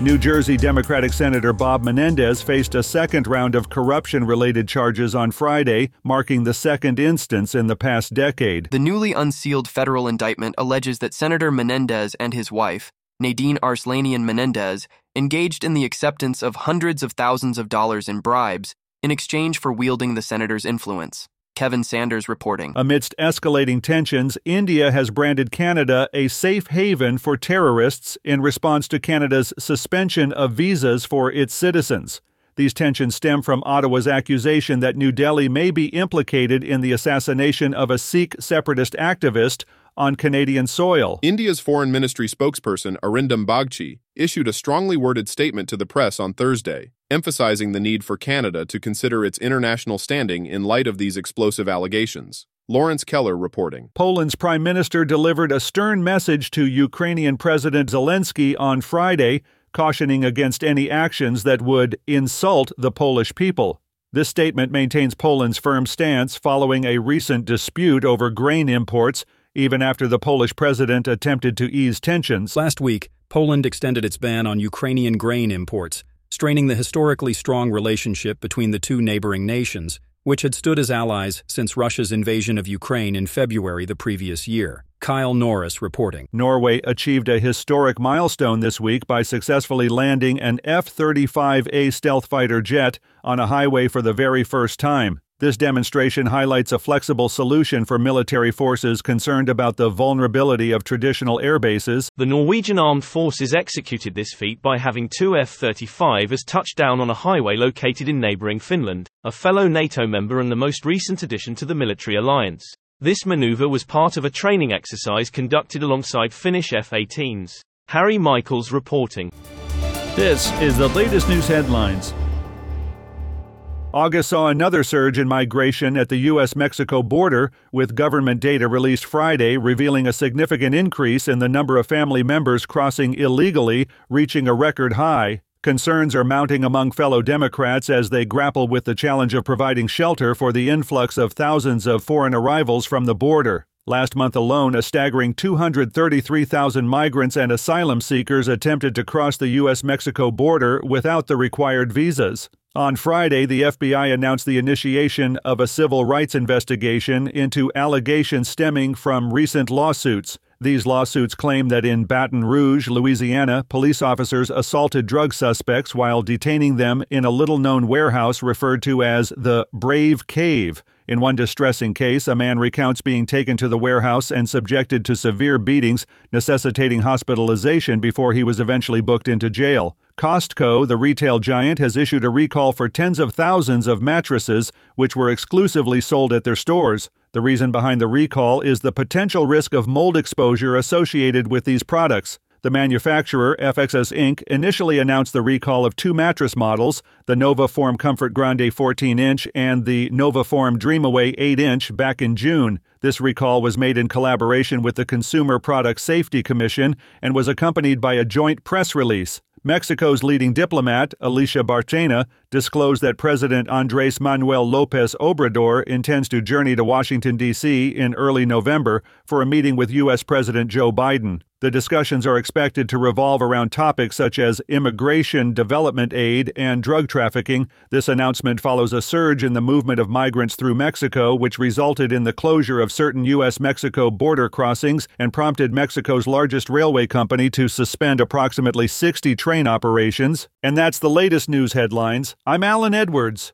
New Jersey Democratic Senator Bob Menendez faced a second round of corruption related charges on Friday, marking the second instance in the past decade. The newly unsealed federal indictment alleges that Senator Menendez and his wife, Nadine Arslanian Menendez, engaged in the acceptance of hundreds of thousands of dollars in bribes in exchange for wielding the senator's influence. Kevin Sanders reporting. Amidst escalating tensions, India has branded Canada a safe haven for terrorists in response to Canada's suspension of visas for its citizens. These tensions stem from Ottawa's accusation that New Delhi may be implicated in the assassination of a Sikh separatist activist on Canadian soil. India's Foreign Ministry spokesperson Arindam Bagchi issued a strongly worded statement to the press on Thursday, emphasizing the need for Canada to consider its international standing in light of these explosive allegations. Lawrence Keller reporting. Poland's prime minister delivered a stern message to Ukrainian President Zelensky on Friday, cautioning against any actions that would insult the Polish people. This statement maintains Poland's firm stance following a recent dispute over grain imports even after the Polish president attempted to ease tensions. Last week, Poland extended its ban on Ukrainian grain imports, straining the historically strong relationship between the two neighboring nations, which had stood as allies since Russia's invasion of Ukraine in February the previous year. Kyle Norris reporting. Norway achieved a historic milestone this week by successfully landing an F 35A stealth fighter jet on a highway for the very first time. This demonstration highlights a flexible solution for military forces concerned about the vulnerability of traditional air bases. The Norwegian Armed Forces executed this feat by having two F 35s touch down on a highway located in neighboring Finland, a fellow NATO member and the most recent addition to the military alliance. This maneuver was part of a training exercise conducted alongside Finnish F 18s. Harry Michaels reporting. This is the latest news headlines. August saw another surge in migration at the U.S. Mexico border, with government data released Friday revealing a significant increase in the number of family members crossing illegally, reaching a record high. Concerns are mounting among fellow Democrats as they grapple with the challenge of providing shelter for the influx of thousands of foreign arrivals from the border. Last month alone, a staggering 233,000 migrants and asylum seekers attempted to cross the U.S. Mexico border without the required visas. On Friday, the FBI announced the initiation of a civil rights investigation into allegations stemming from recent lawsuits. These lawsuits claim that in Baton Rouge, Louisiana, police officers assaulted drug suspects while detaining them in a little known warehouse referred to as the Brave Cave. In one distressing case, a man recounts being taken to the warehouse and subjected to severe beatings, necessitating hospitalization before he was eventually booked into jail. Costco, the retail giant, has issued a recall for tens of thousands of mattresses, which were exclusively sold at their stores. The reason behind the recall is the potential risk of mold exposure associated with these products. The manufacturer, FXS Inc., initially announced the recall of two mattress models, the NovaForm Comfort Grande 14 inch and the NovaForm Dreamaway 8 inch, back in June. This recall was made in collaboration with the Consumer Product Safety Commission and was accompanied by a joint press release. Mexico's leading diplomat, Alicia Barcena, disclosed that President Andres Manuel Lopez Obrador intends to journey to Washington, D.C. in early November for a meeting with U.S. President Joe Biden. The discussions are expected to revolve around topics such as immigration, development aid, and drug trafficking. This announcement follows a surge in the movement of migrants through Mexico, which resulted in the closure of certain U.S. Mexico border crossings and prompted Mexico's largest railway company to suspend approximately 60 train operations. And that's the latest news headlines. I'm Allen Edwards.